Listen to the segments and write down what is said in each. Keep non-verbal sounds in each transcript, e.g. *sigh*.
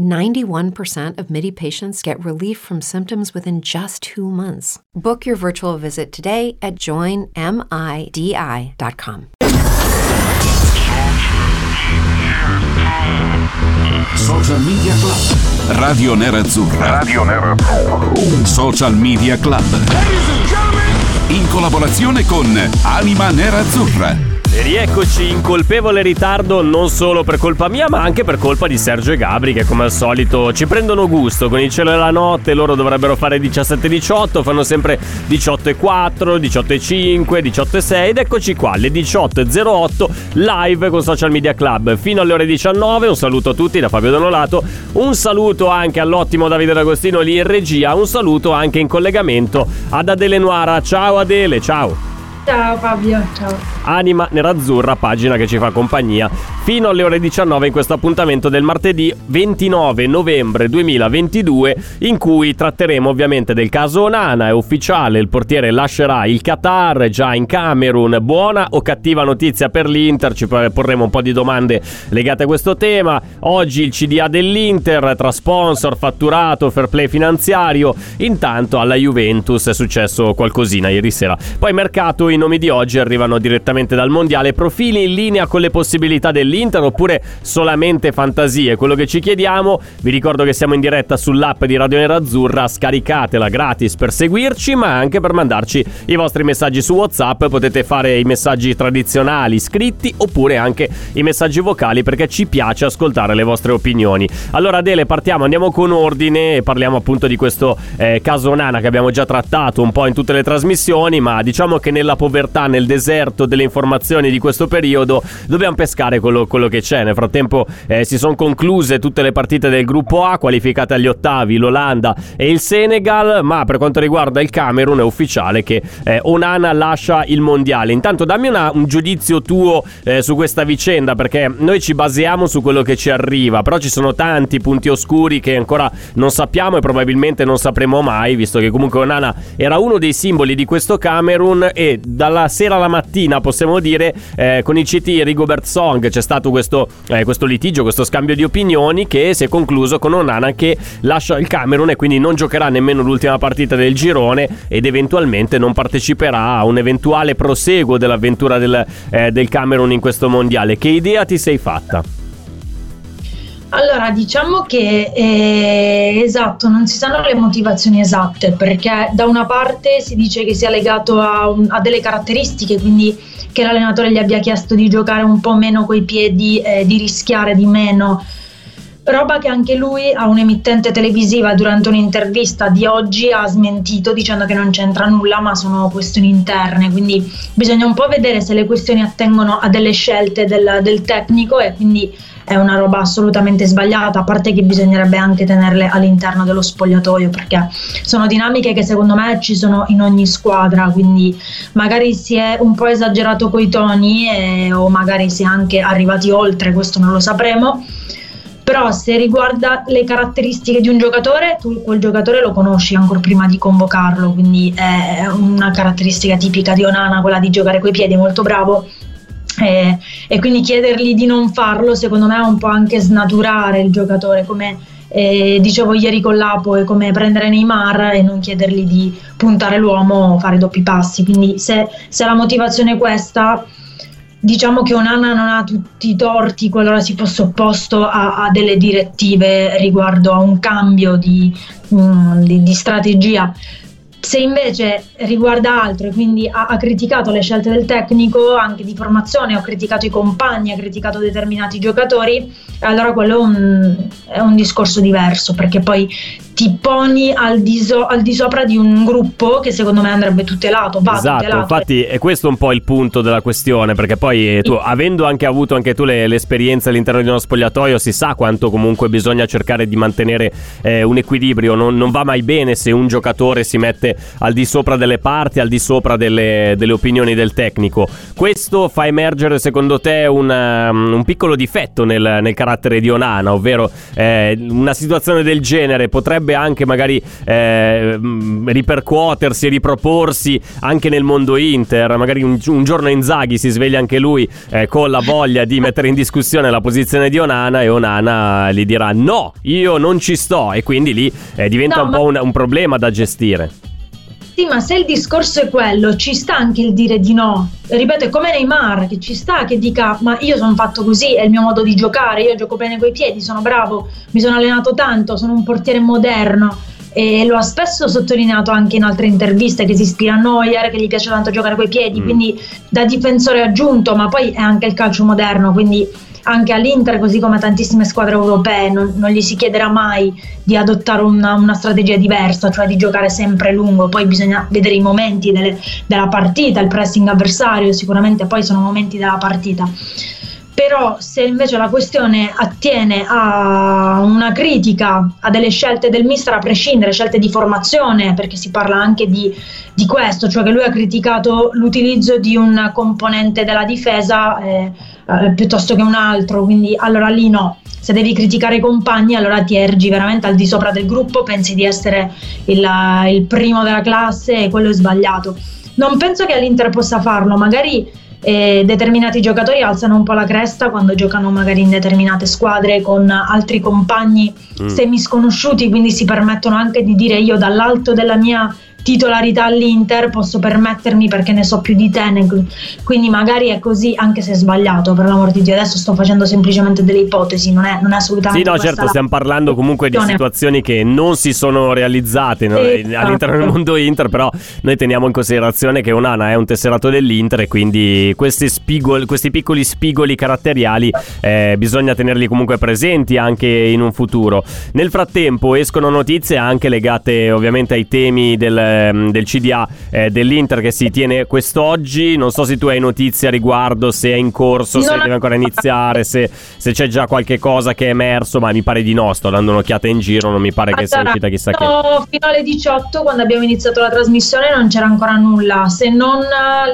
91% of MIDI patients get relief from symptoms within just two months. Book your virtual visit today at joinmidi.com. Social Media Club. Radio Nerazzurra. Radio Nerazzurra. Social Media Club. In collaborazione con Anima Nerazzurra. E rieccoci in colpevole ritardo non solo per colpa mia ma anche per colpa di Sergio e Gabri che come al solito ci prendono gusto. Con il cielo della notte loro dovrebbero fare 17-18 fanno sempre 18-4 18-5 18-6 ed eccoci qua alle 18.08 live con Social Media Club. Fino alle ore 19 un saluto a tutti da Fabio Donolato un saluto anche all'ottimo Davide D'Agostino lì in regia un saluto anche in collegamento ad Adele Nuara. Ciao Adele ciao Ciao Fabio, ciao. Anima Nerazzurra, pagina che ci fa compagnia. Fino alle ore 19 in questo appuntamento del martedì 29 novembre 2022 in cui tratteremo ovviamente del caso Onana, è ufficiale, il portiere lascerà il Qatar già in Camerun, buona o cattiva notizia per l'Inter, ci porremo un po' di domande legate a questo tema, oggi il CDA dell'Inter tra sponsor, fatturato, fair play finanziario, intanto alla Juventus è successo qualcosina ieri sera, poi mercato i nomi di oggi arrivano direttamente dal mondiale, profili in linea con le possibilità dell'Inter oppure solamente fantasie? Quello che ci chiediamo, vi ricordo che siamo in diretta sull'app di Radio Nerazzurra, scaricatela gratis per seguirci ma anche per mandarci i vostri messaggi su WhatsApp, potete fare i messaggi tradizionali scritti oppure anche i messaggi vocali perché ci piace ascoltare le vostre opinioni. Allora Adele partiamo, andiamo con ordine e parliamo appunto di questo eh, caso Nana che abbiamo già trattato un po' in tutte le trasmissioni ma diciamo che nella povertà, nel deserto delle informazioni di questo periodo, dobbiamo pescare quello, quello che c'è. Nel frattempo eh, si sono concluse tutte le partite del gruppo A, qualificate agli ottavi l'Olanda e il Senegal, ma per quanto riguarda il Camerun è ufficiale che eh, Onana lascia il mondiale. Intanto dammi una, un giudizio tuo eh, su questa vicenda, perché noi ci basiamo su quello che ci arriva, però ci sono tanti punti oscuri che ancora non sappiamo e probabilmente non sapremo mai, visto che comunque Onana era uno dei simboli di questo Camerun e dalla sera alla mattina, possiamo dire, eh, con il CT Rigobert Song c'è stato questo, eh, questo, litigio, questo scambio di opinioni che si è concluso con Onana che lascia il Camerun e quindi non giocherà nemmeno l'ultima partita del girone ed eventualmente non parteciperà a un eventuale proseguo dell'avventura del, eh, del Camerun in questo mondiale. Che idea ti sei fatta? Allora, diciamo che eh, esatto, non si sanno le motivazioni esatte perché da una parte si dice che sia legato a, un, a delle caratteristiche, quindi che l'allenatore gli abbia chiesto di giocare un po' meno coi piedi, eh, di rischiare di meno. Roba che anche lui a un'emittente televisiva durante un'intervista di oggi ha smentito dicendo che non c'entra nulla ma sono questioni interne, quindi bisogna un po' vedere se le questioni attengono a delle scelte del, del tecnico e quindi è una roba assolutamente sbagliata, a parte che bisognerebbe anche tenerle all'interno dello spogliatoio perché sono dinamiche che secondo me ci sono in ogni squadra, quindi magari si è un po' esagerato coi toni e, o magari si è anche arrivati oltre, questo non lo sapremo. Però se riguarda le caratteristiche di un giocatore, tu quel giocatore lo conosci ancora prima di convocarlo, quindi è una caratteristica tipica di Onana, quella di giocare coi piedi, molto bravo e, e, quindi chiedergli di non farlo secondo me è un po' anche snaturare il giocatore come eh, dicevo ieri con l'Apo è come prendere Neymar e non chiedergli di puntare l'uomo o fare doppi passi. Quindi se, se la motivazione è questa diciamo che Onana non ha tutti i torti qualora si fosse opposto a, a delle direttive riguardo a un cambio di, mm, di, di strategia se invece riguarda altro e quindi ha, ha, criticato le scelte del tecnico anche di formazione, ha criticato i compagni, ha criticato determinati giocatori, allora quello è un, è un discorso diverso perché poi ti poni al di, so, al di, sopra di un gruppo che secondo me andrebbe tutelato. Va esatto, tutelato. infatti è questo un po' il punto della questione, perché poi eh, tu, avendo anche avuto anche tu le, l'esperienza all'interno di uno spogliatoio, si sa quanto comunque bisogna cercare di mantenere eh, un equilibrio, non, non, va mai bene se un giocatore si mette veramente al di sopra delle parti, al di sopra delle, delle opinioni del tecnico. Questo fa emergere secondo te un, um, un piccolo difetto nel, nel, carattere di Onana, ovvero eh, una situazione del genere potrebbe anche magari eh, ripercuotersi e riproporsi anche nel mondo Inter, magari un, un giorno Inzaghi si sveglia anche lui eh, con la voglia di mettere in discussione la posizione di Onana e Onana gli dirà no, io non ci sto e quindi lì eh, diventa no, un ma... po' un, un problema da gestire. Sì, ma se il discorso è quello, ci sta anche il dire di no. Ripeto, è come Neymar, che ci sta che dica, ma io sono fatto così, è il mio modo di giocare, io gioco bene coi piedi, sono bravo, mi sono allenato tanto, sono un portiere moderno. E lo ha spesso sottolineato anche in altre interviste che si ispira a Neuer, che gli piace tanto giocare coi piedi, mm. quindi da difensore aggiunto, ma poi è anche il calcio moderno, quindi anche all'Inter, così come a tantissime squadre europee, non, non gli si chiederà mai di adottare una, una, strategia diversa, cioè di giocare sempre lungo. Poi bisogna vedere i momenti delle, della partita, il pressing avversario, sicuramente poi sono momenti della partita. Però se invece la questione attiene a una critica a delle scelte del mister a prescindere, scelte di formazione, perché si parla anche di, di questo, cioè che lui ha criticato l'utilizzo di un componente della difesa eh, eh, piuttosto che un altro, quindi allora lì no. Se devi criticare i compagni, allora ti ergi veramente al di sopra del gruppo, pensi di essere il, il primo della classe e quello è sbagliato. Non penso che l'Inter possa farlo, magari eh, determinati giocatori alzano un po' la cresta quando giocano magari in determinate squadre con altri compagni mm. semi sconosciuti, quindi si permettono anche di dire io dall'alto della mia titolarità all'Inter posso permettermi perché ne so più di te quindi magari è così anche se è sbagliato per l'amor di Dio adesso sto facendo semplicemente delle ipotesi non è, non è assolutamente sì no certo stiamo parlando comunque di situazioni che non si sono realizzate no? esatto. all'interno del mondo Inter però noi teniamo in considerazione che Onana è un tesserato dell'Inter e quindi questi, spigoli, questi piccoli spigoli caratteriali eh, bisogna tenerli comunque presenti anche in un futuro nel frattempo escono notizie anche legate ovviamente ai temi del ehm, del CDA eh, dell'Inter che si tiene quest'oggi. Non so se tu hai notizie a riguardo, se è in corso, se deve ancora iniziare, se, se, c'è già qualche cosa che è emerso, ma mi pare di no. Sto dando un'occhiata in giro, non mi pare che sia uscita chissà che. Fino alle 18, quando abbiamo iniziato la trasmissione, non c'era ancora nulla, se non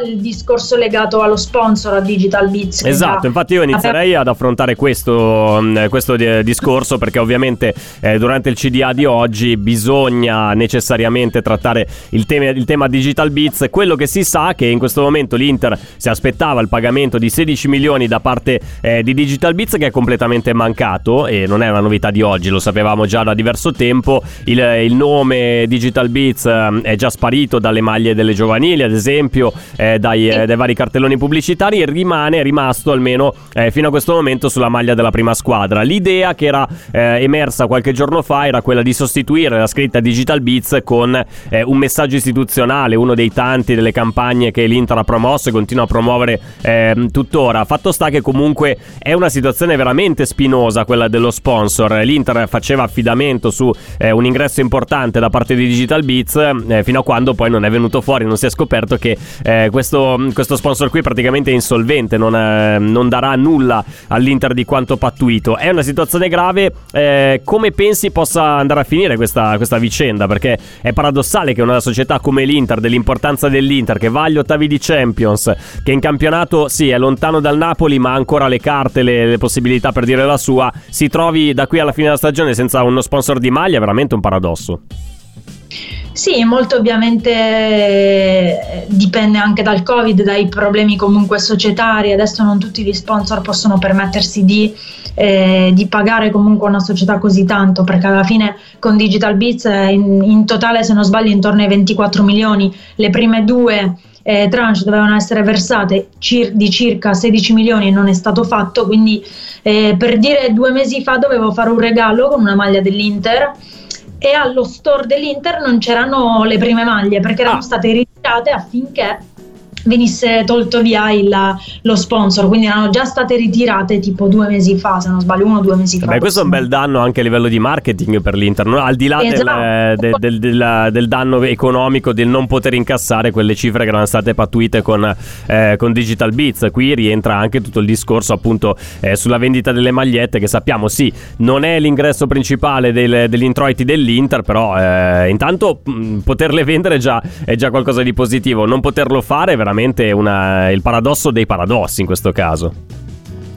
il discorso legato allo sponsor, a Digital Beats. Esatto, infatti io inizierei ad affrontare questo, mm, questo discorso perché ovviamente eh, durante il CDA di oggi bisogna necessariamente trattare il tema, il tema Digital Beats. Quello che si sa è che in questo momento l'Inter si aspettava il pagamento di 16 milioni da parte eh, di Digital Beats che è completamente mancato e non è una novità di oggi, lo sapevamo già da diverso tempo. Il, il nome Digital Beats eh, è già sparito dalle maglie delle giovanili, ad esempio, eh, dai, eh, dai, vari cartelloni pubblicitari e rimane, rimasto almeno eh, fino a questo momento sulla maglia della prima squadra. L'idea che era eh, emersa qualche giorno fa era quella di sostituire la scritta Digital Beats con un un messaggio istituzionale, uno dei tanti delle campagne che l'Inter ha promosso e continua a promuovere eh, tuttora. Fatto sta che comunque è una situazione veramente spinosa quella dello sponsor. L'Inter faceva affidamento su eh, un ingresso importante da parte di Digital Beats eh, fino a quando poi non è venuto fuori, non si è scoperto che eh, questo, questo, sponsor qui praticamente è insolvente, non, eh, non, darà nulla all'Inter di quanto pattuito. È una situazione grave. Eh, come pensi possa andare a finire questa, questa vicenda? Perché è paradossale che una società come l'Inter, dell'importanza dell'Inter, che va agli ottavi di Champions, che in campionato sì è lontano dal Napoli, ma ha ancora le carte, le, le possibilità per dire la sua, si trovi da qui alla fine della stagione senza uno sponsor di maglia, è veramente un paradosso. Sì, molto ovviamente eh, dipende anche dal Covid, dai problemi comunque societari. Adesso non tutti gli sponsor possono permettersi di, eh, di pagare comunque una società così tanto, perché alla fine con Digital Beats eh, in, in, totale, se non sbaglio, intorno ai 24 milioni. Le prime due eh, tranche dovevano essere versate cir- di circa 16 milioni e non è stato fatto. Quindi eh, per dire due mesi fa dovevo fare un regalo con una maglia dell'Inter e allo store dell'Inter non c'erano le prime maglie perché erano ah. state ritirate affinché venisse tolto via il, lo sponsor, quindi erano già state ritirate tipo due mesi fa, se non sbaglio, uno o due mesi fa. Beh, questo è un bel danno anche a livello di marketing per l'Inter, no? al di là esatto. del, del, del, del, danno economico del non poter incassare quelle cifre che erano state pattuite con, eh, con Digital Beats. Qui rientra anche tutto il discorso appunto eh, sulla vendita delle magliette che sappiamo sì, non è l'ingresso principale del, degli introiti dell'Inter, però eh, intanto mh, poterle vendere già, è già qualcosa di positivo, non poterlo fare è veramente una, il paradosso dei paradossi in questo caso.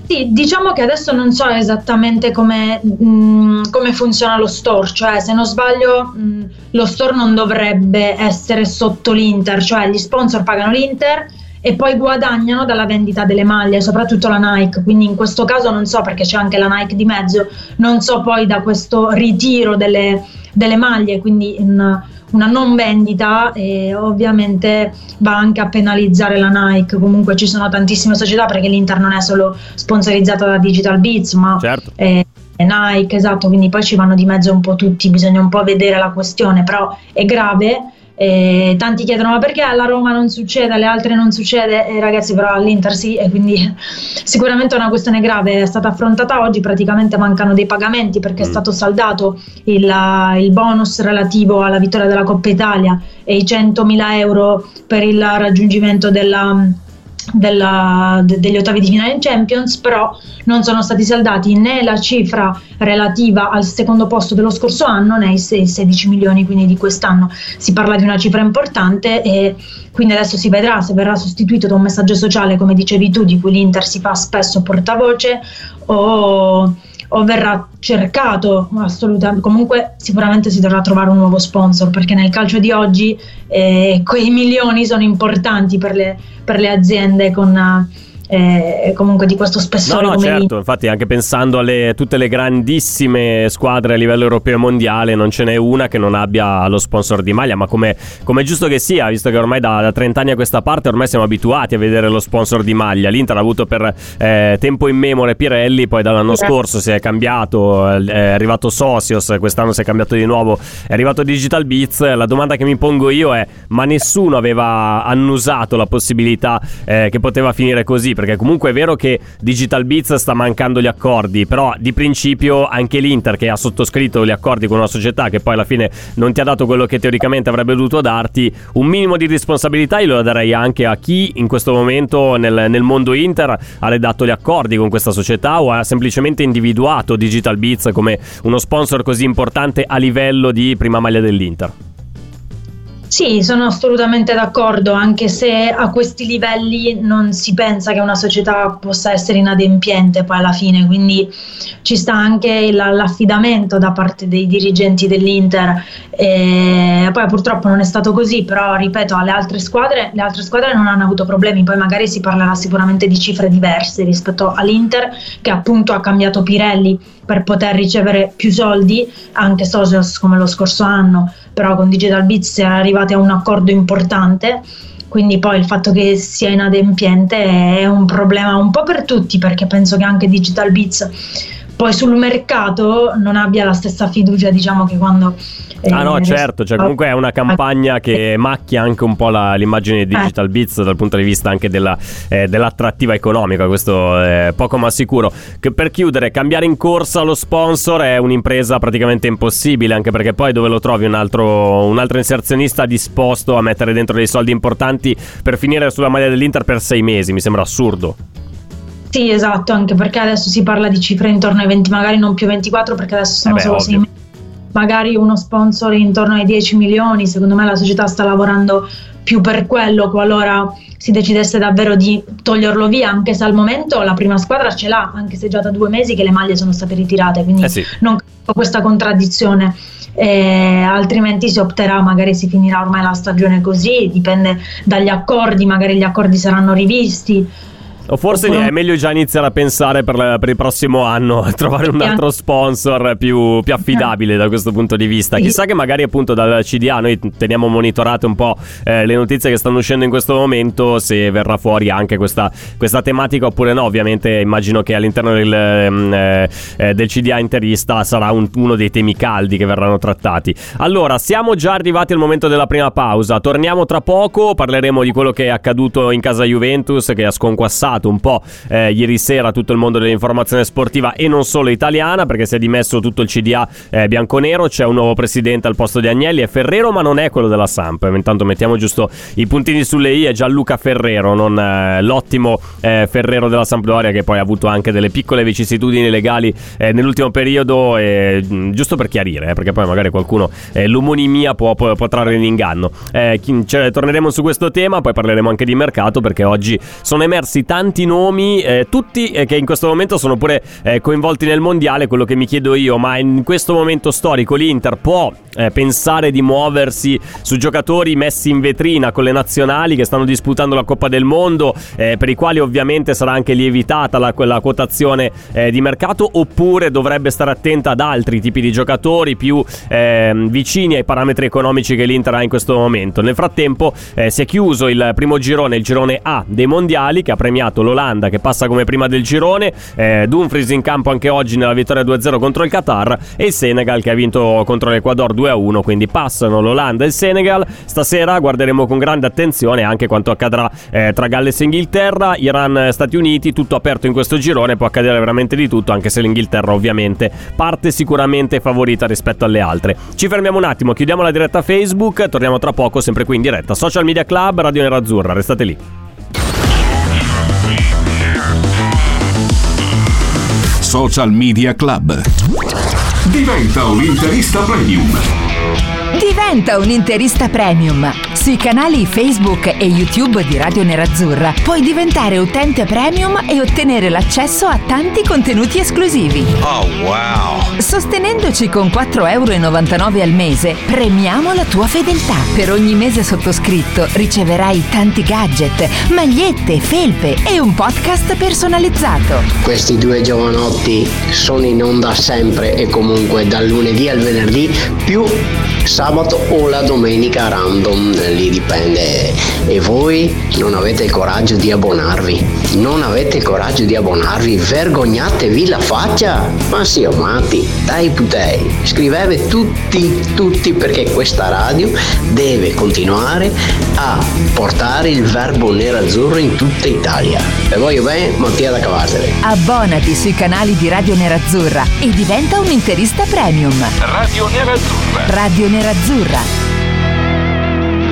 Sì, diciamo che adesso non so esattamente come, mh, come funziona lo store, cioè se non sbaglio mh, lo store non dovrebbe essere sotto l'Inter, cioè gli sponsor pagano l'Inter e poi guadagnano dalla vendita delle maglie, soprattutto la Nike, quindi in questo caso non so perché c'è anche la Nike di mezzo, non so poi da questo ritiro delle, delle maglie, quindi in, una non vendita e ovviamente va anche a penalizzare la Nike. Comunque ci sono tantissime società perché l'Inter non è solo sponsorizzata da Digital Beats, ma certo. è Nike, esatto, quindi poi ci vanno di mezzo un po' tutti, bisogna un po' vedere la questione, però è grave e tanti chiedono ma perché alla Roma non succede, alle altre non succede e ragazzi però all'Inter sì e quindi *laughs* sicuramente è una questione grave, è stata affrontata oggi, praticamente mancano dei pagamenti perché mm. è stato saldato il, il, bonus relativo alla vittoria della Coppa Italia e i 100.000 euro per il raggiungimento della della, de, degli ottavi di finale in Champions, però non sono stati saldati né la cifra relativa al secondo posto dello scorso anno né i 16 milioni quindi di quest'anno. Si parla di una cifra importante e quindi adesso si vedrà se verrà sostituito da un messaggio sociale, come dicevi tu, di cui l'Inter si fa spesso portavoce o o verrà cercato assolutamente comunque sicuramente si dovrà trovare un nuovo sponsor perché nel calcio di oggi eh, quei milioni sono importanti per le, per le aziende con eh, comunque di questo spessore. No, no, certo, infatti anche pensando a tutte le grandissime squadre a livello europeo e mondiale non ce n'è una che non abbia lo sponsor di maglia, ma come, come è giusto che sia, visto che ormai da, da, 30 anni a questa parte ormai siamo abituati a vedere lo sponsor di maglia, l'Inter ha avuto per eh, tempo in memore Pirelli, poi dall'anno sì. scorso si è cambiato, è arrivato Socios, quest'anno si è cambiato di nuovo, è arrivato Digital Beats, la domanda che mi pongo io è ma nessuno aveva annusato la possibilità eh, che poteva finire così? Perché comunque è vero che Digital Beats sta mancando gli accordi, però di principio anche l'Inter che ha sottoscritto gli accordi con una società che poi alla fine non ti ha dato quello che teoricamente avrebbe dovuto darti, un minimo di responsabilità io lo darei anche a chi in questo momento nel, nel mondo Inter ha redatto gli accordi con questa società o ha semplicemente individuato Digital Beats come uno sponsor così importante a livello di prima maglia dell'Inter. Sì, sono assolutamente d'accordo, anche se a questi livelli non si pensa che una società possa essere inadempiente poi alla fine, quindi ci sta anche l'affidamento da parte dei dirigenti dell'Inter. E poi purtroppo non è stato così, però ripeto, alle altre squadre, le altre squadre non hanno avuto problemi, poi magari si parlerà sicuramente di cifre diverse rispetto all'Inter che appunto ha cambiato Pirelli per poter ricevere più soldi, anche Socios come lo scorso anno però con Digital Beats si è arrivati a un accordo importante. Quindi poi il fatto che sia inadempiente è un problema un po' per tutti perché penso che anche Digital Beats poi sul mercato non abbia la stessa fiducia diciamo che quando Ah no, certo, cioè comunque è una campagna che macchia anche un po' la, l'immagine di Digital eh. Beats dal punto di vista anche della, eh, dell'attrattiva economica, questo è poco ma sicuro. Che per chiudere, cambiare in corsa lo sponsor è un'impresa praticamente impossibile, anche perché poi dove lo trovi un altro, un altro inserzionista disposto a mettere dentro dei soldi importanti per finire sulla maglia dell'Inter per sei mesi, mi sembra assurdo. Sì, esatto, anche perché adesso si parla di cifre intorno ai 20, magari non più 24 perché adesso sono eh beh, solo 6 mesi magari uno sponsor intorno ai 10 milioni, secondo me la società sta lavorando più per quello qualora si decidesse davvero di toglierlo via, anche se al momento la prima squadra ce l'ha, anche se già da due mesi che le maglie sono state ritirate, quindi eh sì. non capisco questa contraddizione. Eh, altrimenti si opterà, magari si finirà ormai la stagione così, dipende dagli accordi, magari gli accordi saranno rivisti O forse Oppure- è meglio già iniziare a pensare per, la- per il prossimo anno *laughs* a trovare un altro sponsor più, più affidabile da questo punto di vista. Chissà che magari appunto dal CDA noi teniamo monitorate un po' eh, le notizie che stanno uscendo in questo momento, se verrà fuori anche questa, questa tematica oppure no. Ovviamente immagino che all'interno del, ehm, eh, eh, del CDA interista sarà un- uno dei temi caldi che verranno trattati. Allora, siamo già arrivati al momento della prima pausa. Torniamo tra poco, parleremo di quello che è accaduto in casa Juventus, che ha sconquassato un po' eh, ieri sera tutto il mondo dell'informazione sportiva e non solo italiana, perché si è dimesso tutto il CDA eh, bianconero. C'è un nuovo presidente al posto di Agnelli, è Ferrero, ma non è quello della Samp. Intanto mettiamo giusto i puntini sulle i, è Gianluca Ferrero, non eh, l'ottimo eh, Ferrero della Sampdoria, che poi ha avuto anche delle piccole vicissitudini legali eh, nell'ultimo periodo, mh, giusto per chiarire, eh, perché poi magari qualcuno eh, l'omonimia può, può, può trarre in inganno. Cioè, torneremo su questo tema, poi parleremo anche di mercato, perché oggi sono emersi tanti nomi, eh, tutti eh, che in questo momento sono pure eh, coinvolti nel mondiale. Quello che mi chiedo io, ma in questo momento storico l'Inter può eh, pensare di muoversi su giocatori messi in vetrina con le nazionali che stanno disputando la Coppa del Mondo, eh, per i quali ovviamente sarà anche lievitata la, quella quotazione eh, di mercato, oppure dovrebbe stare attenta ad altri tipi di giocatori più ehm, vicini ai parametri economici che l'Inter ha in questo momento. Nel frattempo si è chiuso il primo girone, il girone A dei mondiali, che ha premiato l'Olanda che passa come prima del girone, eh, Dumfries in campo anche oggi nella vittoria 2-0 contro il Qatar e il Senegal che ha vinto contro l'Ecuador 2-1, quindi passano l'Olanda e il Senegal. Stasera guarderemo con grande attenzione anche quanto accadrà eh, tra Galles e Inghilterra, Iran e Stati Uniti, tutto aperto in questo girone, può accadere veramente di tutto, anche se l'Inghilterra ovviamente parte sicuramente favorita rispetto alle altre. Ci fermiamo un attimo, chiudiamo la diretta Facebook, torniamo tra poco sempre qui in diretta. Social Media Club, Radio Nerazzurra, restate lì. Social Media Club. Diventa un interista premium. Diventa un interista premium. Sui canali Facebook e YouTube di Radio Nerazzurra puoi diventare utente premium e ottenere l'accesso a tanti contenuti esclusivi. Oh wow! Sostenendoci con 4,99 euro al mese, premiamo la tua fedeltà. Per ogni mese sottoscritto riceverai tanti gadget, magliette, felpe e un podcast personalizzato. Questi due giovanotti sono in onda sempre e comunque dal lunedì al venerdì più sabato o la domenica random, lì dipende. E voi non avete il coraggio di abbonarvi? Non avete il coraggio di abbonarvi? Vergognatevi la faccia! Ma sì, o matti, dai putei, scrivete tutti, tutti perché questa radio deve continuare a portare il verbo nero-azzurro in tutta Italia. E voglio bene, Mattia da Cavarsere. Abbonati sui canali di Radio Nerazzurra e diventa un interista premium. Radio Nerazzurra. Radio Nerazzurra.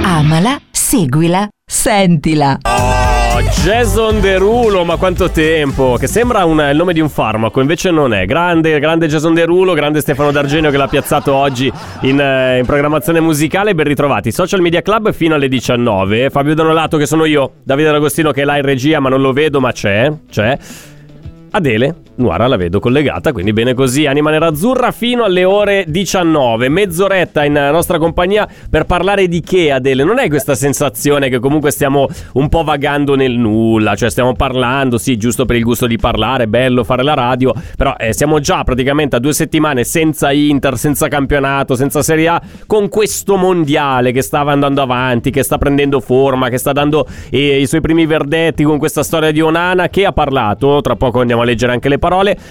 Amala, seguila, sentila. Oh, Jason Derulo, ma quanto tempo! Che sembra un- il nome di un farmaco, invece non è. Grande, grande Jason Derulo, grande Stefano D'Argenio che l'ha piazzato oggi in, eh, in programmazione musicale. Ben ritrovati. Social Media Club fino alle 19. Fabio Donolato, che sono io. Davide D'Agostino, che è là in regia, ma non lo vedo, ma c'è. C'è. Adele Nuara la vedo collegata, quindi bene così. Anima nerazzurra fino alle ore 19. Mezz'oretta in nostra compagnia per parlare di che, Adele? Non è questa sensazione che comunque stiamo un po' vagando nel nulla, cioè stiamo parlando, sì, giusto per il gusto di parlare, bello fare la radio, però eh, siamo già praticamente a due settimane senza Inter, senza campionato, senza Serie A, con questo mondiale che stava andando avanti, che sta prendendo forma, che sta dando eh, i suoi primi verdetti con questa storia di Onana che ha parlato, tra poco andiamo a leggere anche le parole,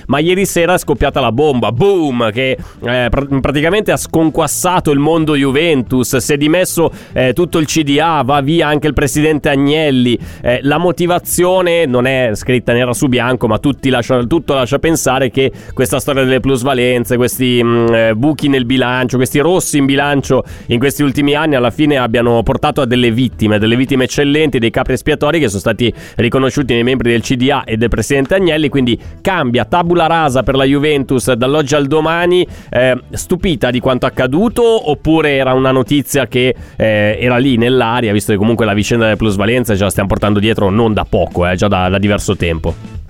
ma ieri sera è scoppiata la bomba, boom, che eh, pr- praticamente ha sconquassato il mondo Juventus, si è dimesso eh, tutto il CDA, va via anche il presidente Agnelli, eh, la motivazione non è scritta nera su bianco, ma lascia- tutto lascia pensare che questa storia delle plusvalenze, questi mh, eh, buchi nel bilancio, questi rossi in bilancio in questi ultimi anni alla fine abbiano portato a delle vittime, delle vittime eccellenti, dei capri espiatori che sono stati riconosciuti nei membri del CDA e del presidente Agnelli, quindi cambia tabula rasa per la Juventus dall'oggi al domani, eh, stupita di quanto accaduto oppure era una notizia che eh, era lì nell'aria, visto che comunque la vicenda delle plusvalenze ce la stiamo portando dietro non da poco, eh, già da, da diverso tempo.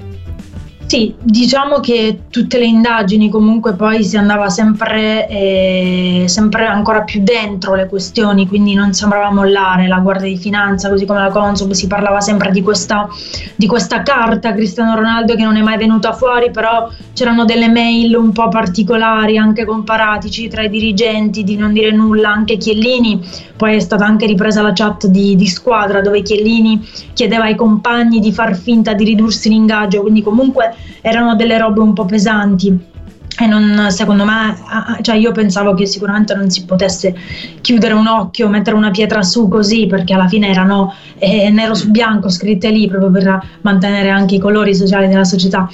Sì, diciamo che tutte le indagini comunque poi si andava sempre, eh, sempre ancora più dentro le questioni, quindi non sembrava mollare la Guardia di Finanza, così come la Consob, si parlava sempre di questa, di questa carta Cristiano Ronaldo che non è mai venuta fuori, però c'erano delle mail un po' particolari, anche comparatici tra i dirigenti, di non dire nulla, anche Chiellini, poi è stata anche ripresa la chat di, di squadra dove Chiellini chiedeva ai compagni di far finta di ridursi l'ingaggio, quindi comunque erano delle robe un po' pesanti e non, secondo me, cioè io pensavo che sicuramente non si potesse chiudere un occhio, mettere una pietra su così, perché alla fine erano eh, nero su bianco scritte lì proprio per mantenere anche i colori sociali della società.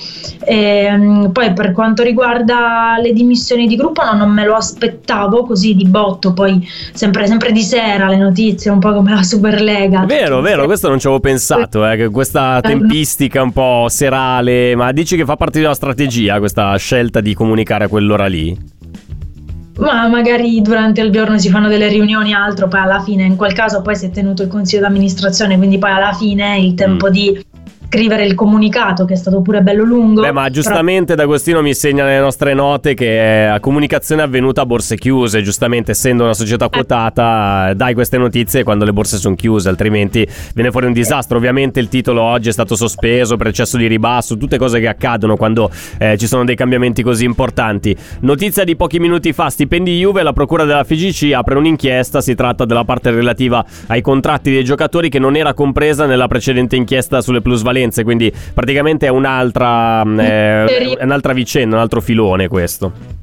E, ehm, poi per quanto riguarda le dimissioni di gruppo, no, non me lo aspettavo così di botto, poi sempre, sempre di sera le notizie, un po' come la Superlega. Vero, vero, questo non ci avevo pensato, eh, questa tempistica un po' serale, ma dici che fa parte della strategia questa scelta di comunicare comunicare a quell'ora lì? Ma magari durante il giorno si fanno delle riunioni altro, poi alla fine in quel caso poi si è tenuto il consiglio d'amministrazione, quindi poi alla fine il tempo mm. di scrivere il comunicato che è stato pure bello lungo. Beh, ma giustamente però... D'Agostino mi segna nelle nostre note che la comunicazione è avvenuta a borse chiuse, giustamente essendo una società quotata, dai queste notizie quando le borse sono chiuse, altrimenti viene fuori un disastro. Ovviamente il titolo oggi è stato sospeso per eccesso di ribasso, tutte cose che accadono quando eh, ci sono dei cambiamenti così importanti. Notizia di pochi minuti fa, stipendi Juve, la procura della FGC apre un'inchiesta, si tratta della parte relativa ai contratti dei giocatori che non era compresa nella precedente inchiesta sulle plusvalenze differenze, quindi praticamente è un'altra, eh, un'altra vicenda, un altro filone questo.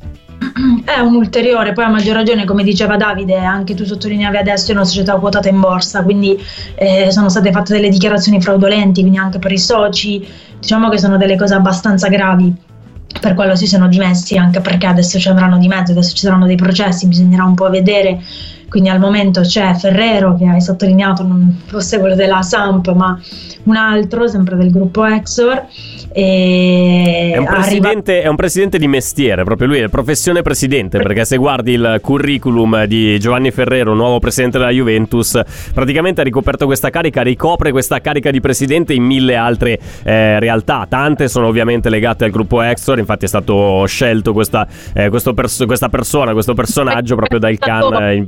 È un ulteriore, poi a maggior ragione, come diceva Davide, anche tu sottolineavi adesso è una società quotata in borsa, quindi eh, sono state fatte delle dichiarazioni fraudolenti, quindi anche per i soci, diciamo che sono delle cose abbastanza gravi. Per quello si sono dimessi, anche perché adesso ci andranno di mezzo, adesso ci saranno dei processi, bisognerà un po' vedere quindi al momento c'è Ferrero che hai sottolineato non fosse quello della Samp ma un altro sempre del gruppo Exor è un, arriva... è, un presidente di mestiere, proprio lui è professione presidente, perché se guardi il curriculum di Giovanni Ferrero, nuovo presidente della Juventus, praticamente ha ricoperto questa carica, ricopre questa carica di presidente in mille altre eh, realtà. Tante sono ovviamente legate al gruppo Exor, infatti è stato scelto questa, eh, pers- questa persona, questo personaggio proprio dal *laughs* Can, eh,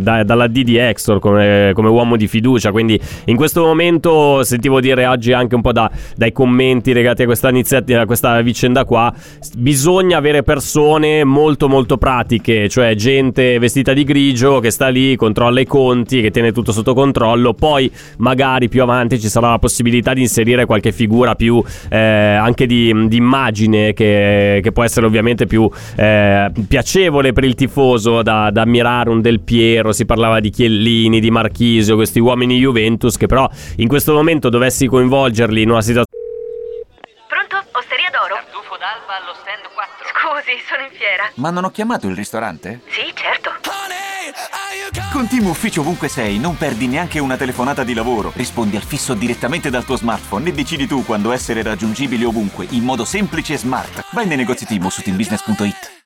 da, dalla D di Exor come, come, uomo di fiducia. Quindi in questo momento sentivo dire oggi anche un po' da, dai commenti legati a questa a questa vicenda qua, bisogna avere persone molto molto pratiche, cioè gente vestita di grigio che sta lì, controlla i conti, che tiene tutto sotto controllo, poi magari più avanti ci sarà la possibilità di inserire qualche figura più eh, anche di, di immagine che, che, può essere ovviamente più eh, piacevole per il tifoso da, da ammirare un Del Piero, si parlava di Chiellini, di Marchisio, questi uomini Juventus che però in questo momento dovessi coinvolgerli in una situazione Scusi, sono in fiera. Ma non ho chiamato il ristorante? Sì, certo. Con Team Ufficio ovunque sei, non perdi neanche una telefonata di lavoro. Rispondi al fisso direttamente dal tuo smartphone e decidi tu quando essere raggiungibile ovunque, in modo semplice e smart. Vai nei negozi Team su teambusiness.it.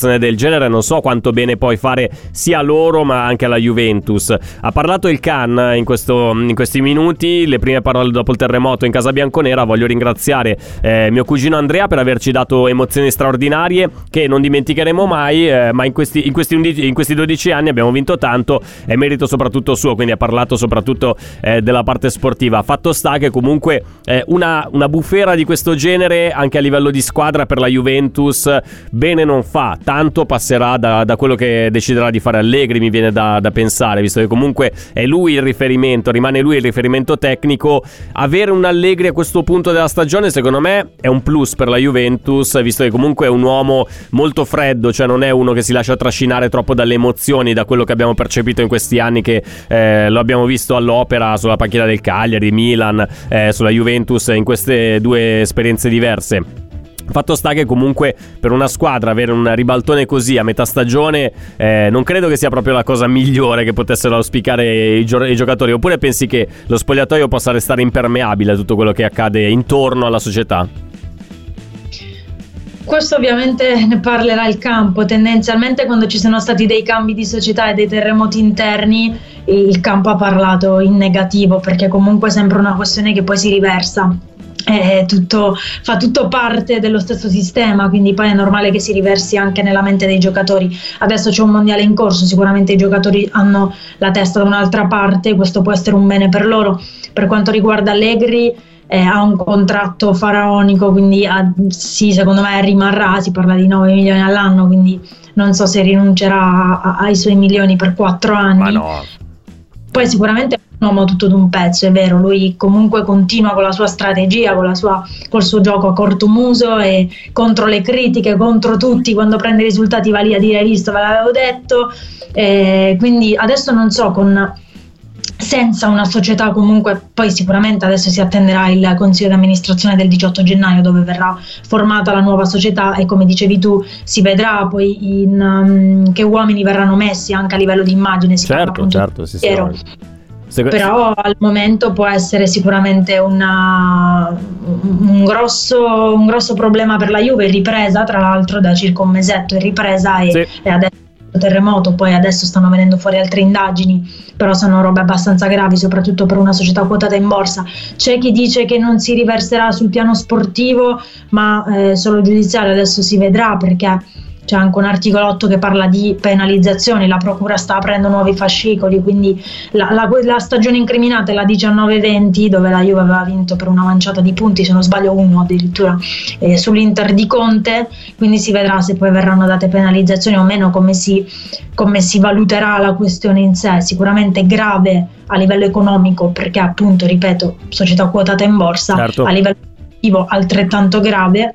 del genere non so quanto bene puoi fare sia loro ma anche alla Juventus. Ha parlato il Can in, in questi minuti le prime parole dopo il terremoto in casa bianconera. Voglio ringraziare eh, mio cugino Andrea per averci dato emozioni straordinarie che non dimenticheremo mai eh, ma in questi, in, questi 11, in questi, 12 anni abbiamo vinto tanto è merito soprattutto suo quindi ha parlato soprattutto eh, della parte sportiva. Fatto sta che comunque eh, una, una bufera di questo genere anche a livello di squadra per la Juventus bene non fa tanto passerà da, da, quello che deciderà di fare Allegri, mi viene da, da, pensare, visto che comunque è lui il riferimento, rimane lui il riferimento tecnico. Avere un Allegri a questo punto della stagione, secondo me, è un plus per la Juventus, visto che comunque è un uomo molto freddo, cioè non è uno che si lascia trascinare troppo dalle emozioni, da quello che abbiamo percepito in questi anni, che eh, lo abbiamo visto all'opera sulla panchina del Cagliari, Milan, eh, sulla Juventus, in queste due esperienze diverse. Fatto sta che comunque per una squadra avere un ribaltone così a metà stagione eh, non credo che sia proprio la cosa migliore che potessero auspicare i, gio- i, giocatori. Oppure pensi che lo spogliatoio possa restare impermeabile a tutto quello che accade intorno alla società? Questo ovviamente ne parlerà il campo, tendenzialmente quando ci sono stati dei cambi di società e dei terremoti interni il campo ha parlato in negativo perché comunque è sempre una questione che poi si riversa tutto, fa tutto parte dello stesso sistema, quindi poi è normale che si riversi anche nella mente dei giocatori. Adesso c'è un mondiale in corso, sicuramente i giocatori hanno la testa da un'altra parte, questo può essere un bene per loro. Per quanto riguarda Allegri, eh, ha un contratto faraonico, quindi ha, sì, secondo me rimarrà, si parla di 9 milioni all'anno, quindi non so se rinuncerà a, ai suoi milioni per 4 anni. Ma no. Poi sicuramente un uomo tutto d'un pezzo, è vero, lui comunque continua con la sua strategia, con la sua, col suo gioco a corto muso e contro le critiche, contro tutti, quando prende risultati va lì a dire hai visto, ve l'avevo detto, eh, quindi adesso non so con senza una società comunque, poi sicuramente adesso si attenderà il consiglio di amministrazione del 18 gennaio dove verrà formata la nuova società e come dicevi tu si vedrà poi in, um, che uomini verranno messi anche a livello di immagine. Si certo, certo, sì, sì. Però al momento può essere sicuramente una, un, grosso, un, grosso, problema per la Juve, ripresa tra l'altro da circa un mesetto, è ripresa e, sì. e adesso terremoto, poi adesso stanno venendo fuori altre indagini, però sono robe abbastanza gravi, soprattutto per una società quotata in borsa. C'è chi dice che non si riverserà sul piano sportivo, ma eh, solo giudiziario adesso si vedrà perché c'è anche un articolo 8 che parla di penalizzazioni, la procura sta aprendo nuovi fascicoli, quindi la, la, la stagione incriminata è la 19-20 dove la Juve aveva vinto per una manciata di punti, se non sbaglio uno addirittura eh, sull'Inter di Conte, quindi si vedrà se poi verranno date penalizzazioni o meno, come si, come si valuterà la questione in sé, sicuramente grave a livello economico perché appunto, ripeto, società quotata in borsa, certo. a livello altrettanto grave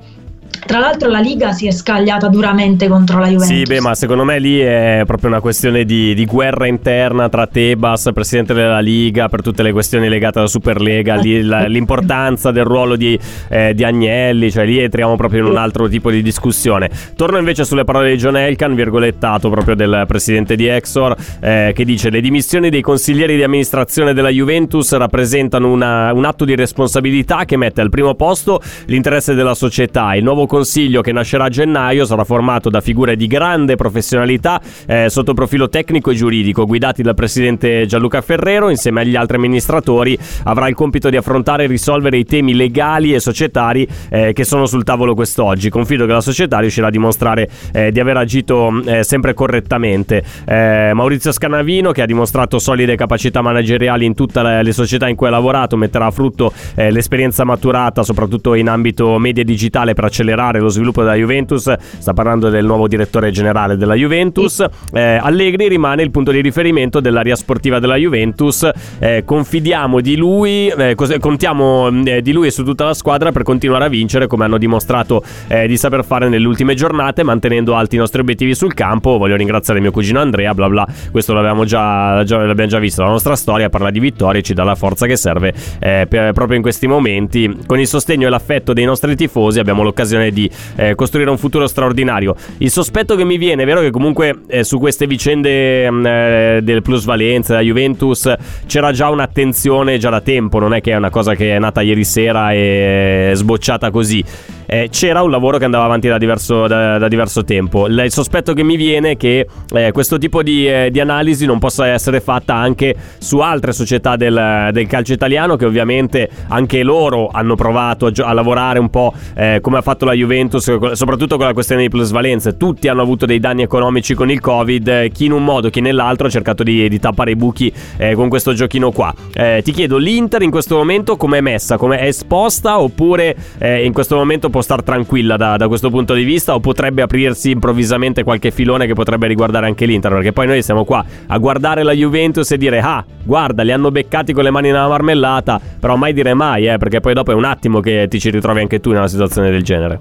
tra l'altro la Liga si è scagliata duramente contro la Juventus. Sì, beh, ma secondo me lì è proprio una questione di, di guerra interna tra Tebas, presidente della Liga, per tutte le questioni legate alla Superlega, lì, la, *laughs* l'importanza del ruolo di, eh, di, Agnelli, cioè lì entriamo proprio in un altro tipo di discussione. Torno invece sulle parole di John Elkan, virgolettato proprio del presidente di Exor, eh, che dice le dimissioni dei consiglieri di amministrazione della Juventus rappresentano una, un atto di responsabilità che mette al primo posto l'interesse della società. Il nuovo consiglio che nascerà a gennaio sarà formato da figure di grande professionalità eh, sotto profilo tecnico e giuridico, guidati dal presidente Gianluca Ferrero, insieme agli altri amministratori avrà il compito di affrontare e risolvere i temi legali e societari eh, che sono sul tavolo quest'oggi. Confido che la società riuscirà a dimostrare eh, di aver agito eh, sempre correttamente. Eh, Maurizio Scanavino, che ha dimostrato solide capacità manageriali in tutte le società in cui ha lavorato, metterà a frutto eh, l'esperienza maturata, soprattutto in ambito media digitale, per accelerare accelerare lo sviluppo della Juventus, sta parlando del nuovo direttore generale della Juventus. Eh, Allegri rimane il punto di riferimento dell'area sportiva della Juventus. Eh, confidiamo di lui, eh, contiamo eh, di lui e su tutta la squadra per continuare a vincere come hanno dimostrato eh, di saper fare nelle ultime giornate, mantenendo alti i nostri obiettivi sul campo. Voglio ringraziare mio cugino Andrea, bla bla. Questo l'abbiamo già, già, l'abbiamo già visto. La nostra storia parla di vittorie, ci dà la forza che serve eh, per, proprio in questi momenti. Con il sostegno e l'affetto dei nostri tifosi abbiamo l'occasione di di eh, costruire un futuro straordinario. Il sospetto che mi viene, è vero che comunque eh, su queste vicende mh, mm, eh, del plusvalenza, della Juventus, c'era già un'attenzione già da tempo, non è che è una cosa che è nata ieri sera e sbocciata così eh, c'era un lavoro che andava avanti da diverso, da, da diverso tempo. il sospetto che mi viene è che eh, questo tipo di, eh, di, analisi non possa essere fatta anche su altre società del, del, calcio italiano che ovviamente anche loro hanno provato a, a lavorare un po' eh, come ha fatto la Juventus, soprattutto con la questione di plusvalenze. Tutti hanno avuto dei danni economici con il Covid, chi in un modo, chi nell'altro ha cercato di, di tappare i buchi eh, con questo giochino qua. Eh, ti chiedo, l'Inter in questo momento come è messa? Come è esposta oppure in questo momento può star tranquilla da, da, questo punto di vista o potrebbe aprirsi improvvisamente qualche filone che potrebbe riguardare anche l'Inter perché poi noi siamo qua a guardare la Juventus e dire ah guarda li hanno beccati con le mani nella marmellata però mai dire mai eh, perché poi dopo è un attimo che ti ci ritrovi anche tu in una situazione del genere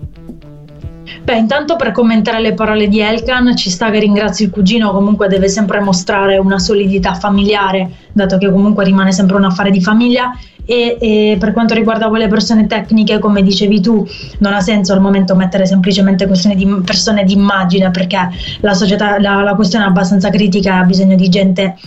Beh, intanto per commentare le parole di Elkan, ci sta che ringrazio il cugino, comunque deve sempre mostrare una solidità familiare, dato che comunque rimane sempre un affare di famiglia. E, e per quanto riguarda quelle persone tecniche, come dicevi tu, non ha senso al momento mettere semplicemente questioni di persone di immagine, perché la, società, la, la questione è abbastanza critica e ha bisogno di gente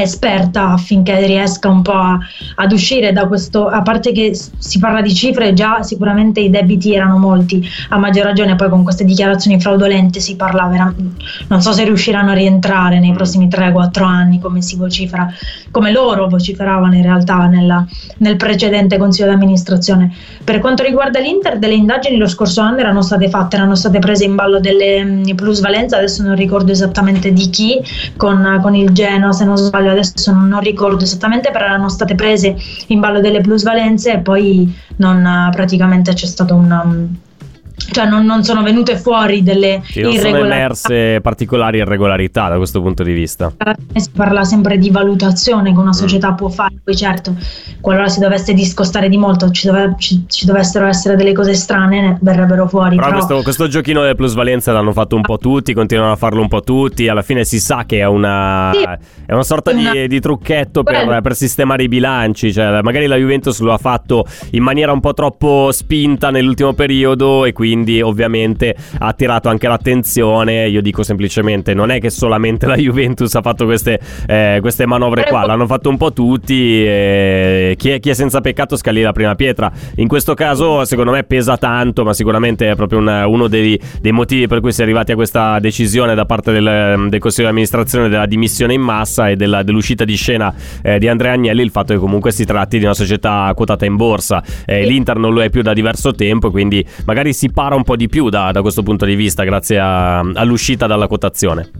esperta affinché riesca un po' a, ad uscire da questo, a parte che si parla di cifre, già sicuramente i debiti erano molti, a maggior ragione poi con queste dichiarazioni fraudolente si parla veramente, non so se riusciranno a rientrare nei prossimi 3-4 anni come si vocifera, come loro vociferavano in realtà nella, nel precedente consiglio di amministrazione. Per quanto riguarda l'Inter, delle indagini lo scorso anno erano state fatte, erano state prese in ballo delle mh, plusvalenze, adesso non ricordo esattamente di chi, con, con il Genoa se non sbaglio adesso non ricordo esattamente, però erano state prese in ballo delle plusvalenze e poi non, praticamente c'è stato un cioè non, non, sono venute fuori delle sì, non sono emerse particolari irregolarità da questo punto di vista. Si parla sempre di valutazione che una mm. società mm. può fare, poi certo, qualora si dovesse discostare di molto, ci, dove, ci, ci dovessero essere delle cose strane, ne verrebbero fuori. Però, però... Questo, questo, giochino delle plusvalenze l'hanno fatto un po' tutti, continuano a farlo un po' tutti, alla fine si sa che è una, sì. è una sorta una... Di, di, trucchetto per, per, sistemare i bilanci, cioè magari la Juventus lo ha fatto in maniera un po' troppo spinta nell'ultimo periodo e quindi quindi ovviamente ha attirato anche l'attenzione. Io dico semplicemente, non è che solamente la Juventus ha fatto queste, eh, queste manovre qua, l'hanno fatto un po' tutti. Eh, chi, è, chi, è, senza peccato scali la prima pietra. In questo caso secondo me pesa tanto, ma sicuramente è proprio un, uno dei, dei, motivi per cui si è arrivati a questa decisione da parte del, del Consiglio di amministrazione della dimissione in massa e della, dell'uscita di scena eh, di Andrea Agnelli, il fatto che comunque si tratti di una società quotata in borsa. Eh, L'Inter non lo è più da diverso tempo, quindi magari si parla un po' di più da, da questo punto di vista grazie a, all'uscita dalla quotazione.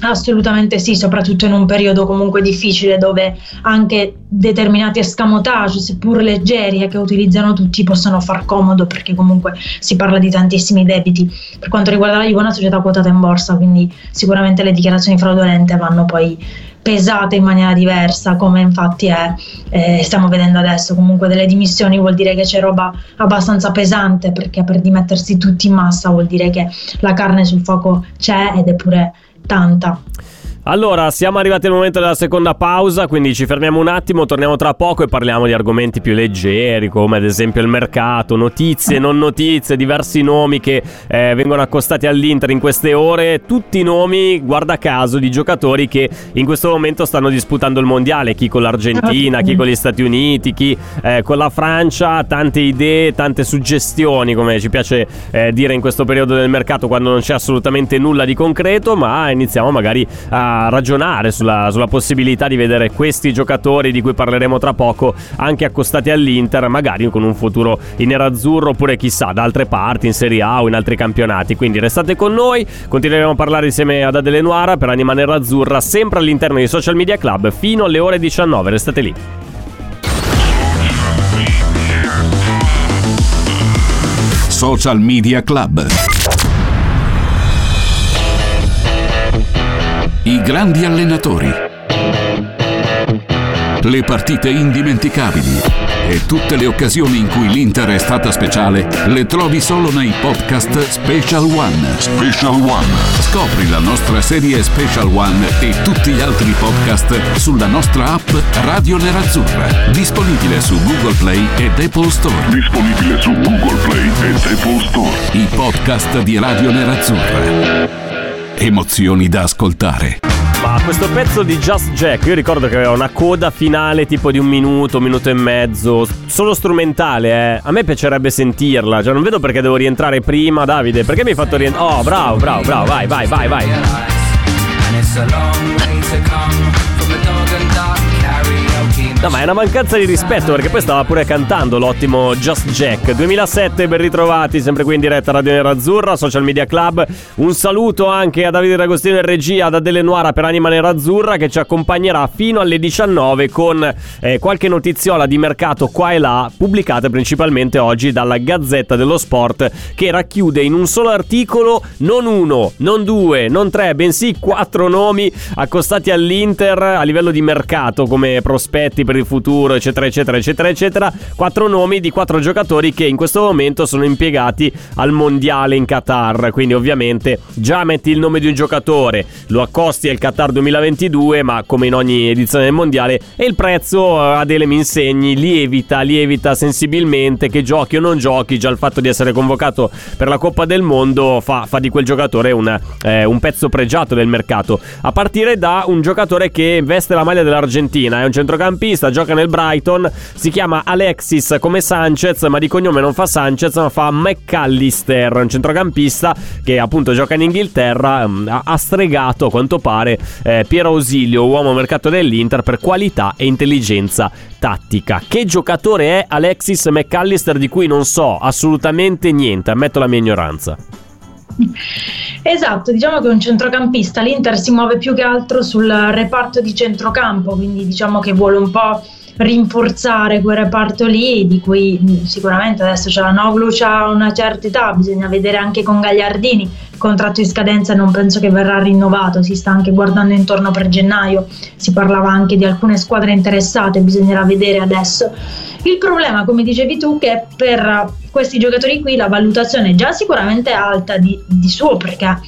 Assolutamente sì, soprattutto in un periodo comunque difficile dove anche determinati escamotage, seppur leggeri e che utilizzano tutti, possono far comodo perché comunque si parla di tantissimi debiti. Per quanto riguarda la Juve è una società quotata in borsa, quindi sicuramente le dichiarazioni fraudolente vanno poi pesate in maniera diversa, come infatti è, eh, stiamo vedendo adesso. Comunque delle dimissioni vuol dire che c'è roba abbastanza pesante, perché per dimettersi tutti in massa vuol dire che la carne sul fuoco c'è ed è pure tanta. Allora, siamo arrivati al momento della seconda pausa, quindi ci fermiamo un attimo, torniamo tra poco e parliamo di argomenti più leggeri, come ad esempio il mercato, notizie, non notizie, diversi nomi che eh, vengono accostati all'Inter in queste ore, tutti nomi, guarda caso, di giocatori che in questo momento stanno disputando il mondiale, chi con l'Argentina, chi con gli Stati Uniti, chi eh, con la Francia, tante idee, tante suggestioni, come ci piace eh, dire in questo periodo del mercato quando non c'è assolutamente nulla di concreto, ma iniziamo magari a ragionare sulla, sulla, possibilità di vedere questi giocatori di cui parleremo tra poco anche accostati all'Inter, magari con un futuro in nerazzurro oppure chissà da altre parti, in Serie A o in altri campionati. Quindi restate con noi, continueremo a parlare insieme ad Adele Noara per Anima Nerazzurra sempre all'interno di Social Media Club fino alle ore 19. Restate lì. Social Media Club. I grandi allenatori. Le partite indimenticabili. E tutte le occasioni in cui l'Inter è stata speciale le trovi solo nei podcast Special One. Special One. Scopri la nostra serie Special One e tutti gli altri podcast sulla nostra app Radio Nerazzurra. Disponibile su Google Play ed Apple Store. Disponibile su Google Play ed Apple Store. I podcast di Radio Nerazzurra emozioni da ascoltare. Ma questo pezzo di Just Jack, io ricordo che aveva una coda finale tipo di un minuto, un minuto e mezzo, solo strumentale, eh. A me piacerebbe sentirla, cioè non vedo perché devo rientrare prima, Davide, perché mi hai fatto rientrare? Oh, bravo, bravo, bravo, vai, vai, vai, vai. No, ma è una mancanza di rispetto perché poi stava pure cantando l'ottimo Just Jack. 2007, ben ritrovati, sempre qui in diretta Radio Nerazzurra, Social Media Club. Un saluto anche a Davide D'Agostino in regia, ad Adele Noara per Anima Nerazzurra che ci accompagnerà fino alle 19 con eh, qualche notiziola di mercato qua e là, pubblicate principalmente oggi dalla Gazzetta dello Sport che racchiude in un solo articolo non uno, non due, non tre, bensì quattro nomi accostati all'Inter a livello di mercato come prospetti per il futuro, eccetera, eccetera, eccetera, eccetera. Quattro nomi di quattro giocatori che in questo momento sono impiegati al mondiale in Qatar. Quindi, ovviamente, già metti il nome di un giocatore, lo accosti al Qatar 2022, ma come in ogni edizione del mondiale, e il prezzo, eh, Adele mi insegni, lievita, lievita sensibilmente, che giochi o non giochi, già il fatto di essere convocato per la Coppa del Mondo fa, fa di quel giocatore un, eh, un pezzo pregiato del mercato. A partire da un giocatore che veste la maglia dell'Argentina, è un centrocampista, gioca nel Brighton, si chiama Alexis come Sanchez, ma di cognome non fa Sanchez, ma fa McAllister, un centrocampista che appunto gioca in Inghilterra, mm, ha stregato a quanto pare eh, Piero Ausilio, uomo mercato dell'Inter per qualità e intelligenza tattica. Che giocatore è Alexis McAllister di cui non so assolutamente niente, ammetto la mia ignoranza. *laughs* Esatto, diciamo che un centrocampista, l'Inter si muove più che altro sul reparto di centrocampo, quindi diciamo che vuole un po' rinforzare quel reparto lì, di cui sicuramente adesso c'è la Noglu, c'ha una certa età, bisogna vedere anche con Gagliardini, il contratto di scadenza non penso che verrà rinnovato, si sta anche guardando intorno per gennaio, si parlava anche di alcune squadre interessate, bisognerà vedere adesso. Il problema, come dicevi tu, che per questi giocatori qui la valutazione è già sicuramente alta di, di suo perché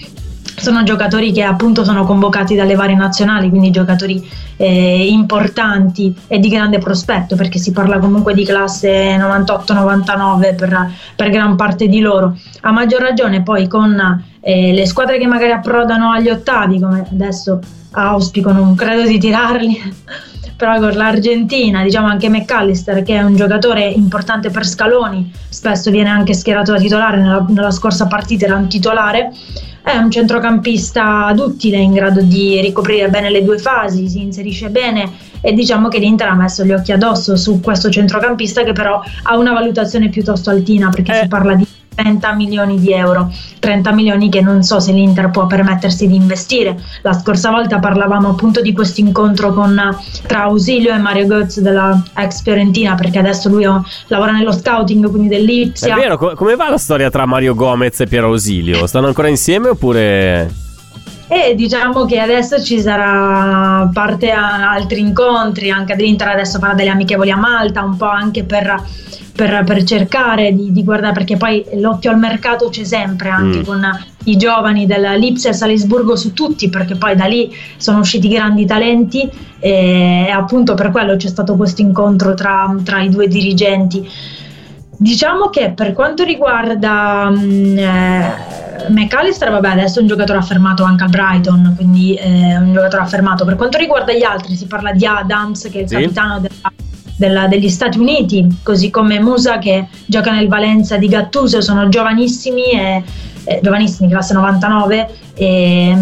sono giocatori che appunto sono convocati dalle varie nazionali, quindi giocatori eh, importanti e di grande prospetto, perché si parla comunque di classe 98-99 per, per gran parte di loro. A maggior ragione poi con eh, le squadre che magari approdano agli ottavi, come adesso auspico, non credo di tirarli *laughs* però con l'Argentina, diciamo anche McAllister che è un giocatore importante per Scaloni, spesso viene anche schierato da titolare, nella, nella scorsa partita era un titolare, è un centrocampista duttile in grado di ricoprire bene le due fasi, si inserisce bene e diciamo che l'Inter ha messo gli occhi addosso su questo centrocampista che però ha una valutazione piuttosto altina perché eh. si parla di 30 milioni di euro, 30 milioni che non so se l'Inter può permettersi di investire. La scorsa volta parlavamo appunto di questo incontro con, tra Ausilio e Mario Götz della ex Fiorentina, perché adesso lui lavora nello scouting, quindi dell'Ipsia. È vero, come va la storia tra Mario Gomez e Piero Ausilio? Stanno ancora insieme oppure... E diciamo che adesso ci sarà parte a altri incontri, anche dell'Inter adesso farà delle amichevoli a Malta, un po' anche per per, per cercare di, di, guardare, perché poi l'occhio al mercato c'è sempre anche mm. con i giovani dell'Ipsia Salisburgo su tutti, perché poi da lì sono usciti grandi talenti e, appunto per quello c'è stato questo incontro tra, tra i due dirigenti. Diciamo che per quanto riguarda mm, eh, McAllister, vabbè, adesso è un giocatore affermato anche al Brighton, quindi è eh, un giocatore affermato. Per quanto riguarda gli altri, si parla di Adams, che è il sì. capitano della della, degli Stati Uniti, così come Musa che gioca nel Valenza di Gattuso, sono giovanissimi e eh, giovanissimi, classe 99, e,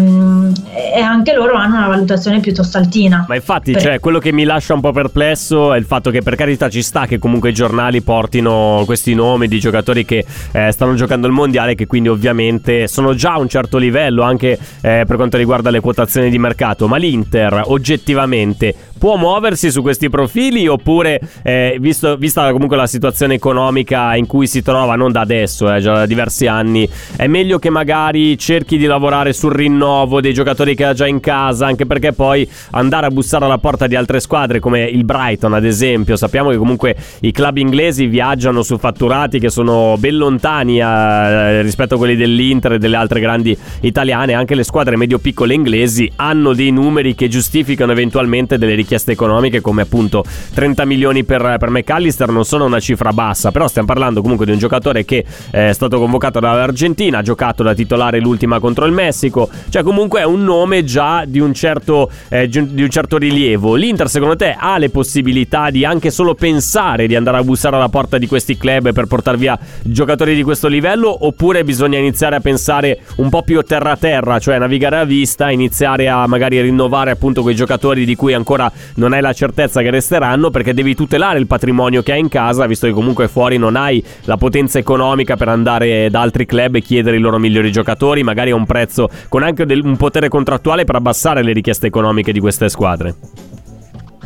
e, anche loro hanno una valutazione piuttosto altina. Ma infatti, per... cioè, quello che mi lascia un po' perplesso è il fatto che per carità ci sta che comunque i giornali portino questi nomi di giocatori che eh, stanno giocando il mondiale, che quindi ovviamente sono già a un certo livello anche eh, per quanto riguarda le quotazioni di mercato. Ma l'Inter oggettivamente può muoversi su questi profili oppure, eh, visto, vista comunque la situazione economica in cui si trova, non da adesso, eh, già da diversi anni, è meglio che magari cerchi di lavorare sul rinnovo dei giocatori che ha già in casa, anche perché poi andare a bussare alla porta di altre squadre come il Brighton ad esempio, sappiamo che comunque i club inglesi viaggiano su fatturati che sono ben lontani eh, rispetto a quelli dell'Inter e delle altre grandi italiane, anche le squadre medio-piccole inglesi hanno dei numeri che giustificano eventualmente delle richieste economiche come appunto 30 milioni per, per McAllister. Non sono una cifra bassa, però stiamo parlando comunque di un giocatore che è stato convocato dall'Argentina, giocato da titolare l'ultima contro il Messico, cioè comunque è un nome già di un certo, eh, di un certo rilievo. L'Inter secondo te ha le possibilità di anche solo pensare di andare a bussare alla porta di questi club per portare via giocatori di questo livello? Oppure bisogna iniziare a pensare un po' più terra a terra, cioè navigare a vista, iniziare a magari rinnovare appunto quei giocatori di cui ancora non hai la certezza che resteranno? Perché devi tutelare il patrimonio che hai in casa, visto che comunque fuori non hai la potenza economica per andare da altri club e chiedere i loro migliori giocatori, magari a un prezzo con anche del, un potere contrattuale per abbassare le richieste economiche di queste squadre.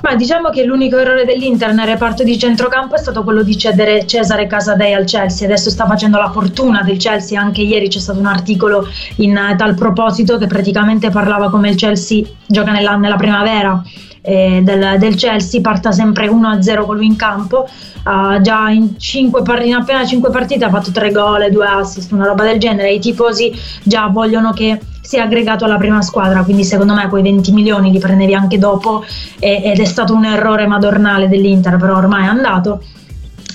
Ma diciamo che l'unico errore dell'Inter nel reparto di centrocampo è stato quello di cedere Cesare Casadei al Chelsea. Adesso sta facendo la fortuna del Chelsea. Anche ieri c'è stato un articolo in tal proposito che praticamente parlava come il Chelsea gioca nella, nella primavera eh, del, del Chelsea parta sempre 1-0 con lui in campo. Uh, già in, cinque par- in appena 5 partite ha fatto 3 gol e 2 assist, una roba del genere. I tifosi già vogliono che sia aggregato alla prima squadra, quindi secondo me quei 20 milioni li prendevi anche dopo e, ed è stato un errore madornale dell'Inter, però ormai è andato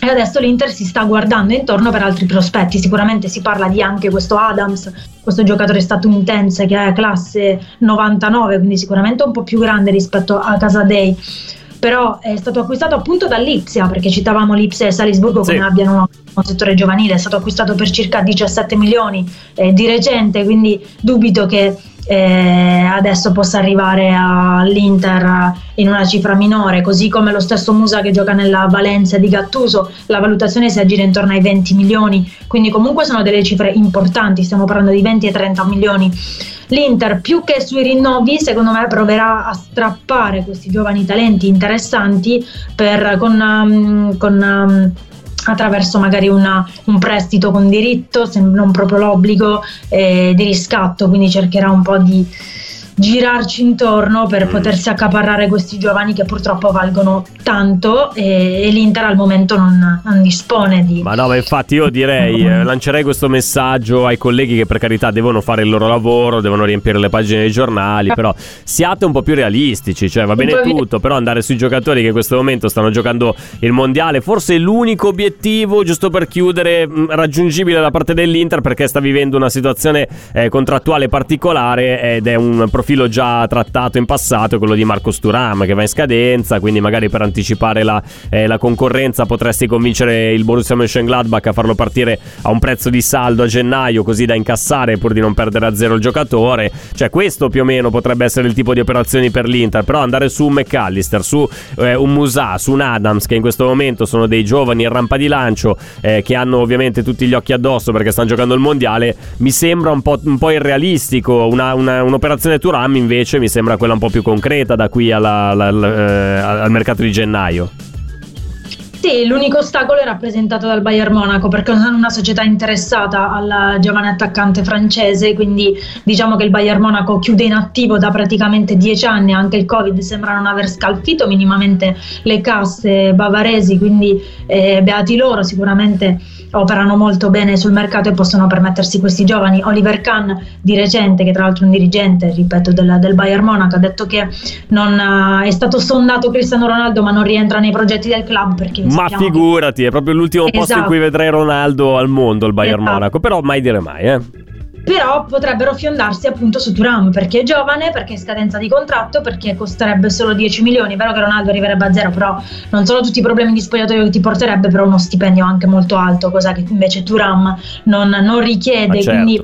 e adesso l'Inter si sta guardando intorno per altri prospetti. Sicuramente si parla di anche questo Adams, questo giocatore statunitense che è classe 99, quindi sicuramente un po' più grande rispetto a Casadei. Però è stato acquistato appunto dall'Ipsia, perché citavamo l'Ipsia e Salisburgo Sì. come abbiano un settore giovanile, è stato acquistato per circa 17 milioni eh, di recente, quindi dubito che eh, adesso possa arrivare all'Inter in una cifra minore, così come lo stesso Musa che gioca nella Valencia di Gattuso, la valutazione si aggira intorno ai 20 milioni, quindi comunque sono delle cifre importanti, stiamo parlando di 20 e 30 milioni. L'Inter più che sui rinnovi secondo me proverà a strappare questi giovani talenti interessanti per, con, um, con, um, attraverso magari una- un prestito con diritto, se non proprio l'obbligo eh, di riscatto, quindi cercherà un po' di girarci intorno per potersi accaparrare questi giovani che purtroppo valgono tanto e, e l'Inter al momento non, non dispone di... Ma no, ma infatti io direi, eh, lancerei questo messaggio ai colleghi che per carità devono fare il loro lavoro, devono riempire le pagine dei giornali, però siate un po' più realistici, cioè va bene tutto, però andare sui giocatori che in questo momento stanno giocando il mondiale, forse è l'unico obiettivo, giusto per chiudere, mh, raggiungibile da parte dell'Inter perché sta vivendo una situazione eh, contrattuale particolare ed è un profilo già trattato in passato, quello di Marco Sturam che va in scadenza, quindi magari per anticipare la, eh, la concorrenza potresti convincere il Borussia Mönchengladbach a farlo partire a un prezzo di saldo a gennaio così da incassare pur di non perdere a zero il giocatore. Cioè questo più o meno potrebbe essere il tipo di operazioni per l'Inter, però andare su un McAllister, su eh, un Musa, su un Adams che in questo momento sono dei giovani in rampa di lancio eh, che hanno ovviamente tutti gli occhi addosso perché stanno giocando il mondiale, mi sembra un po', un po' irrealistico. Una- una- un'operazione Turam invece mi sembra quella un po' più concreta da qui alla- alla- al- eh, al mercato di gennaio. Sì, l'unico ostacolo è rappresentato dal Bayern Monaco perché sono una società interessata al giovane attaccante francese, quindi diciamo che il Bayern Monaco chiude in attivo da praticamente dieci anni, anche il Covid sembra non aver scalfito minimamente le casse bavaresi, quindi eh, beati loro sicuramente operano molto bene sul mercato e possono permettersi questi giovani. Oliver Kahn di recente, che tra l'altro è un dirigente, ripeto, del, del Bayern Monaco, ha detto che non eh, è stato sondato Cristiano Ronaldo ma non rientra nei progetti del club perché Ma che- figurati, è proprio l'ultimo posto in Esatto. cui vedrei Ronaldo al mondo, il Bayern Esatto. Monaco. Però mai dire mai, eh. Però potrebbero fiondarsi appunto su Turam perché è giovane, perché è scadenza di contratto, perché costerebbe solo 10 milioni, è vero che Ronaldo arriverebbe a zero, però non sono tutti i problemi di spogliatoio che ti porterebbe, però uno stipendio anche molto alto, cosa che invece Turam non, non richiede, certo. quindi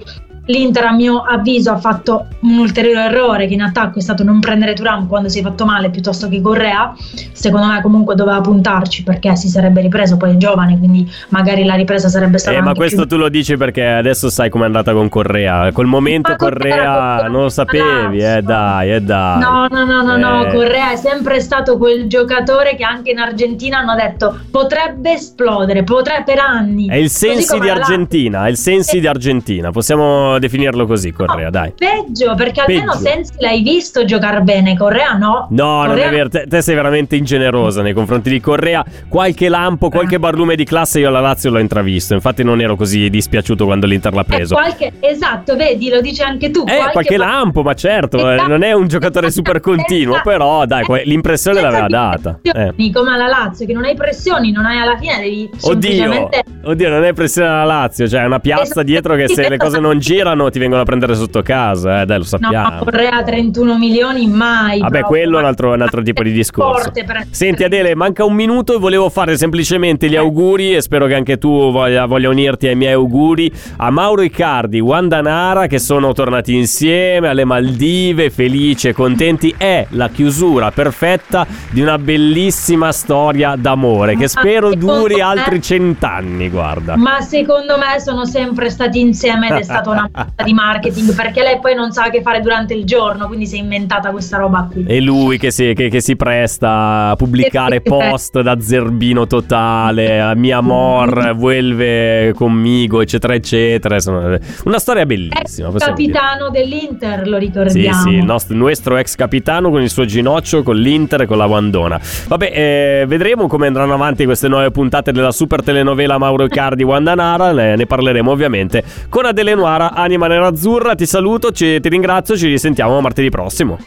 l'Inter a mio avviso ha fatto un ulteriore errore che in attacco è stato non prendere Turam quando si è fatto male piuttosto che Correa, secondo me comunque doveva puntarci perché si sarebbe ripreso, poi è giovane, quindi magari la ripresa sarebbe stata Eh, ma questo più tu lo dici perché adesso sai com'è andata con Correa. Col momento Correa non lo sapevi, eh dai, eh dai. No, no, no, no, no, Eh. Correa è sempre stato quel giocatore che anche in Argentina hanno detto potrebbe esplodere, potrebbe per anni. È il sensi di. Argentina, è il sensi di Argentina, possiamo definirlo così, Correa, dai. Peggio, perché almeno Peggio. Sensi l'hai visto giocare bene, Correa no. No, non Correa- è vero, te, te sei veramente ingenerosa nei confronti di Correa. Qualche lampo, qualche barlume di classe io alla Lazio l'ho intravisto. Infatti non ero così dispiaciuto quando l'Inter l'ha Eh, preso. qualche- esatto, vedi, lo dici anche tu. Eh, qualche lampo, ma certo, eh, Esatto. non è un giocatore super continuo, Esatto. però dai, l'impressione Senza l'aveva data. Eh. Come alla Lazio, che non hai pressioni, non hai alla fine, devi Oddio, semplicemente... oddio, non è pressione alla Lazio, cioè è una piazza Esatto. dietro che se le cose non *laughs* girano ti vengono a prendere sotto casa, eh, dai, lo sappiamo. No, Correa 31 milioni mai. Vabbè, proprio. quello è un altro, un altro tipo di discorso. Senti Adele, manca un minuto e volevo fare semplicemente gli auguri e spero che anche tu voglia, voglia unirti ai miei auguri a Mauro Icardi, Wanda Nara che sono tornati insieme alle Maldive, felici e contenti. È la chiusura perfetta di una bellissima storia d'amore che spero duri altri cent'anni, guarda. Ma secondo me sono sempre stati insieme ed è *laughs* stato un *laughs* di marketing perché lei poi non sa che fare durante il giorno, quindi si è inventata questa roba qui. E lui che si, che, che si presta a pubblicare post da zerbino totale, mi amor, vuelve conmigo, eccetera, eccetera. Insomma, una storia bellissima. Ex capitano dire. dell'Inter, lo ricordiamo. Sì, sì, il nostro, nostro, ex capitano con il suo ginocchio, con l'Inter e con la Wandona. Vabbè, eh, vedremo come andranno avanti queste nuove puntate della super telenovela Mauro Icardi Wandanara. Ne, ne parleremo ovviamente con Adele Nuara, Anima Nerazzurra. Ti saluto, ci, ti ringrazio, ci risentiamo martedì prossimo.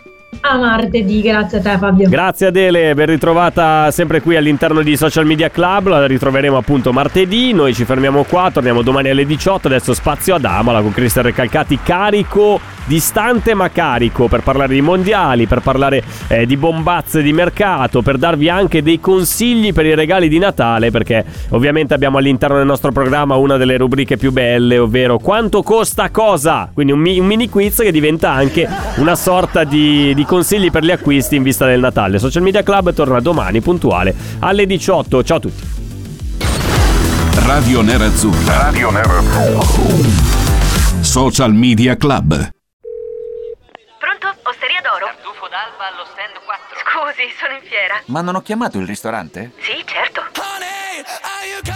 A martedì, grazie a te Fabio. Grazie Adele, ben ritrovata sempre qui all'interno di Social Media Club, la ritroveremo appunto martedì, noi ci fermiamo qua, torniamo domani alle 18, adesso spazio ad Amala con Cristian Recalcati. Carico, distante ma carico per parlare di mondiali, per parlare eh, di bombazze di mercato, per darvi anche dei consigli per i regali di Natale, perché ovviamente abbiamo all'interno del nostro programma una delle rubriche più belle, ovvero quanto costa cosa, quindi un, mi- un mini quiz che diventa anche una sorta di, di consigli per gli acquisti in vista del Natale. Social Media Club torna domani puntuale alle 18. Ciao a tutti. Radio Nerazzurra. Radio Nerazzurra. Social Media Club. Pronto? Osteria d'oro? Tartufo d'alba allo stand 4. Scusi, sono in fiera. Ma non ho chiamato il ristorante? Sì, certo.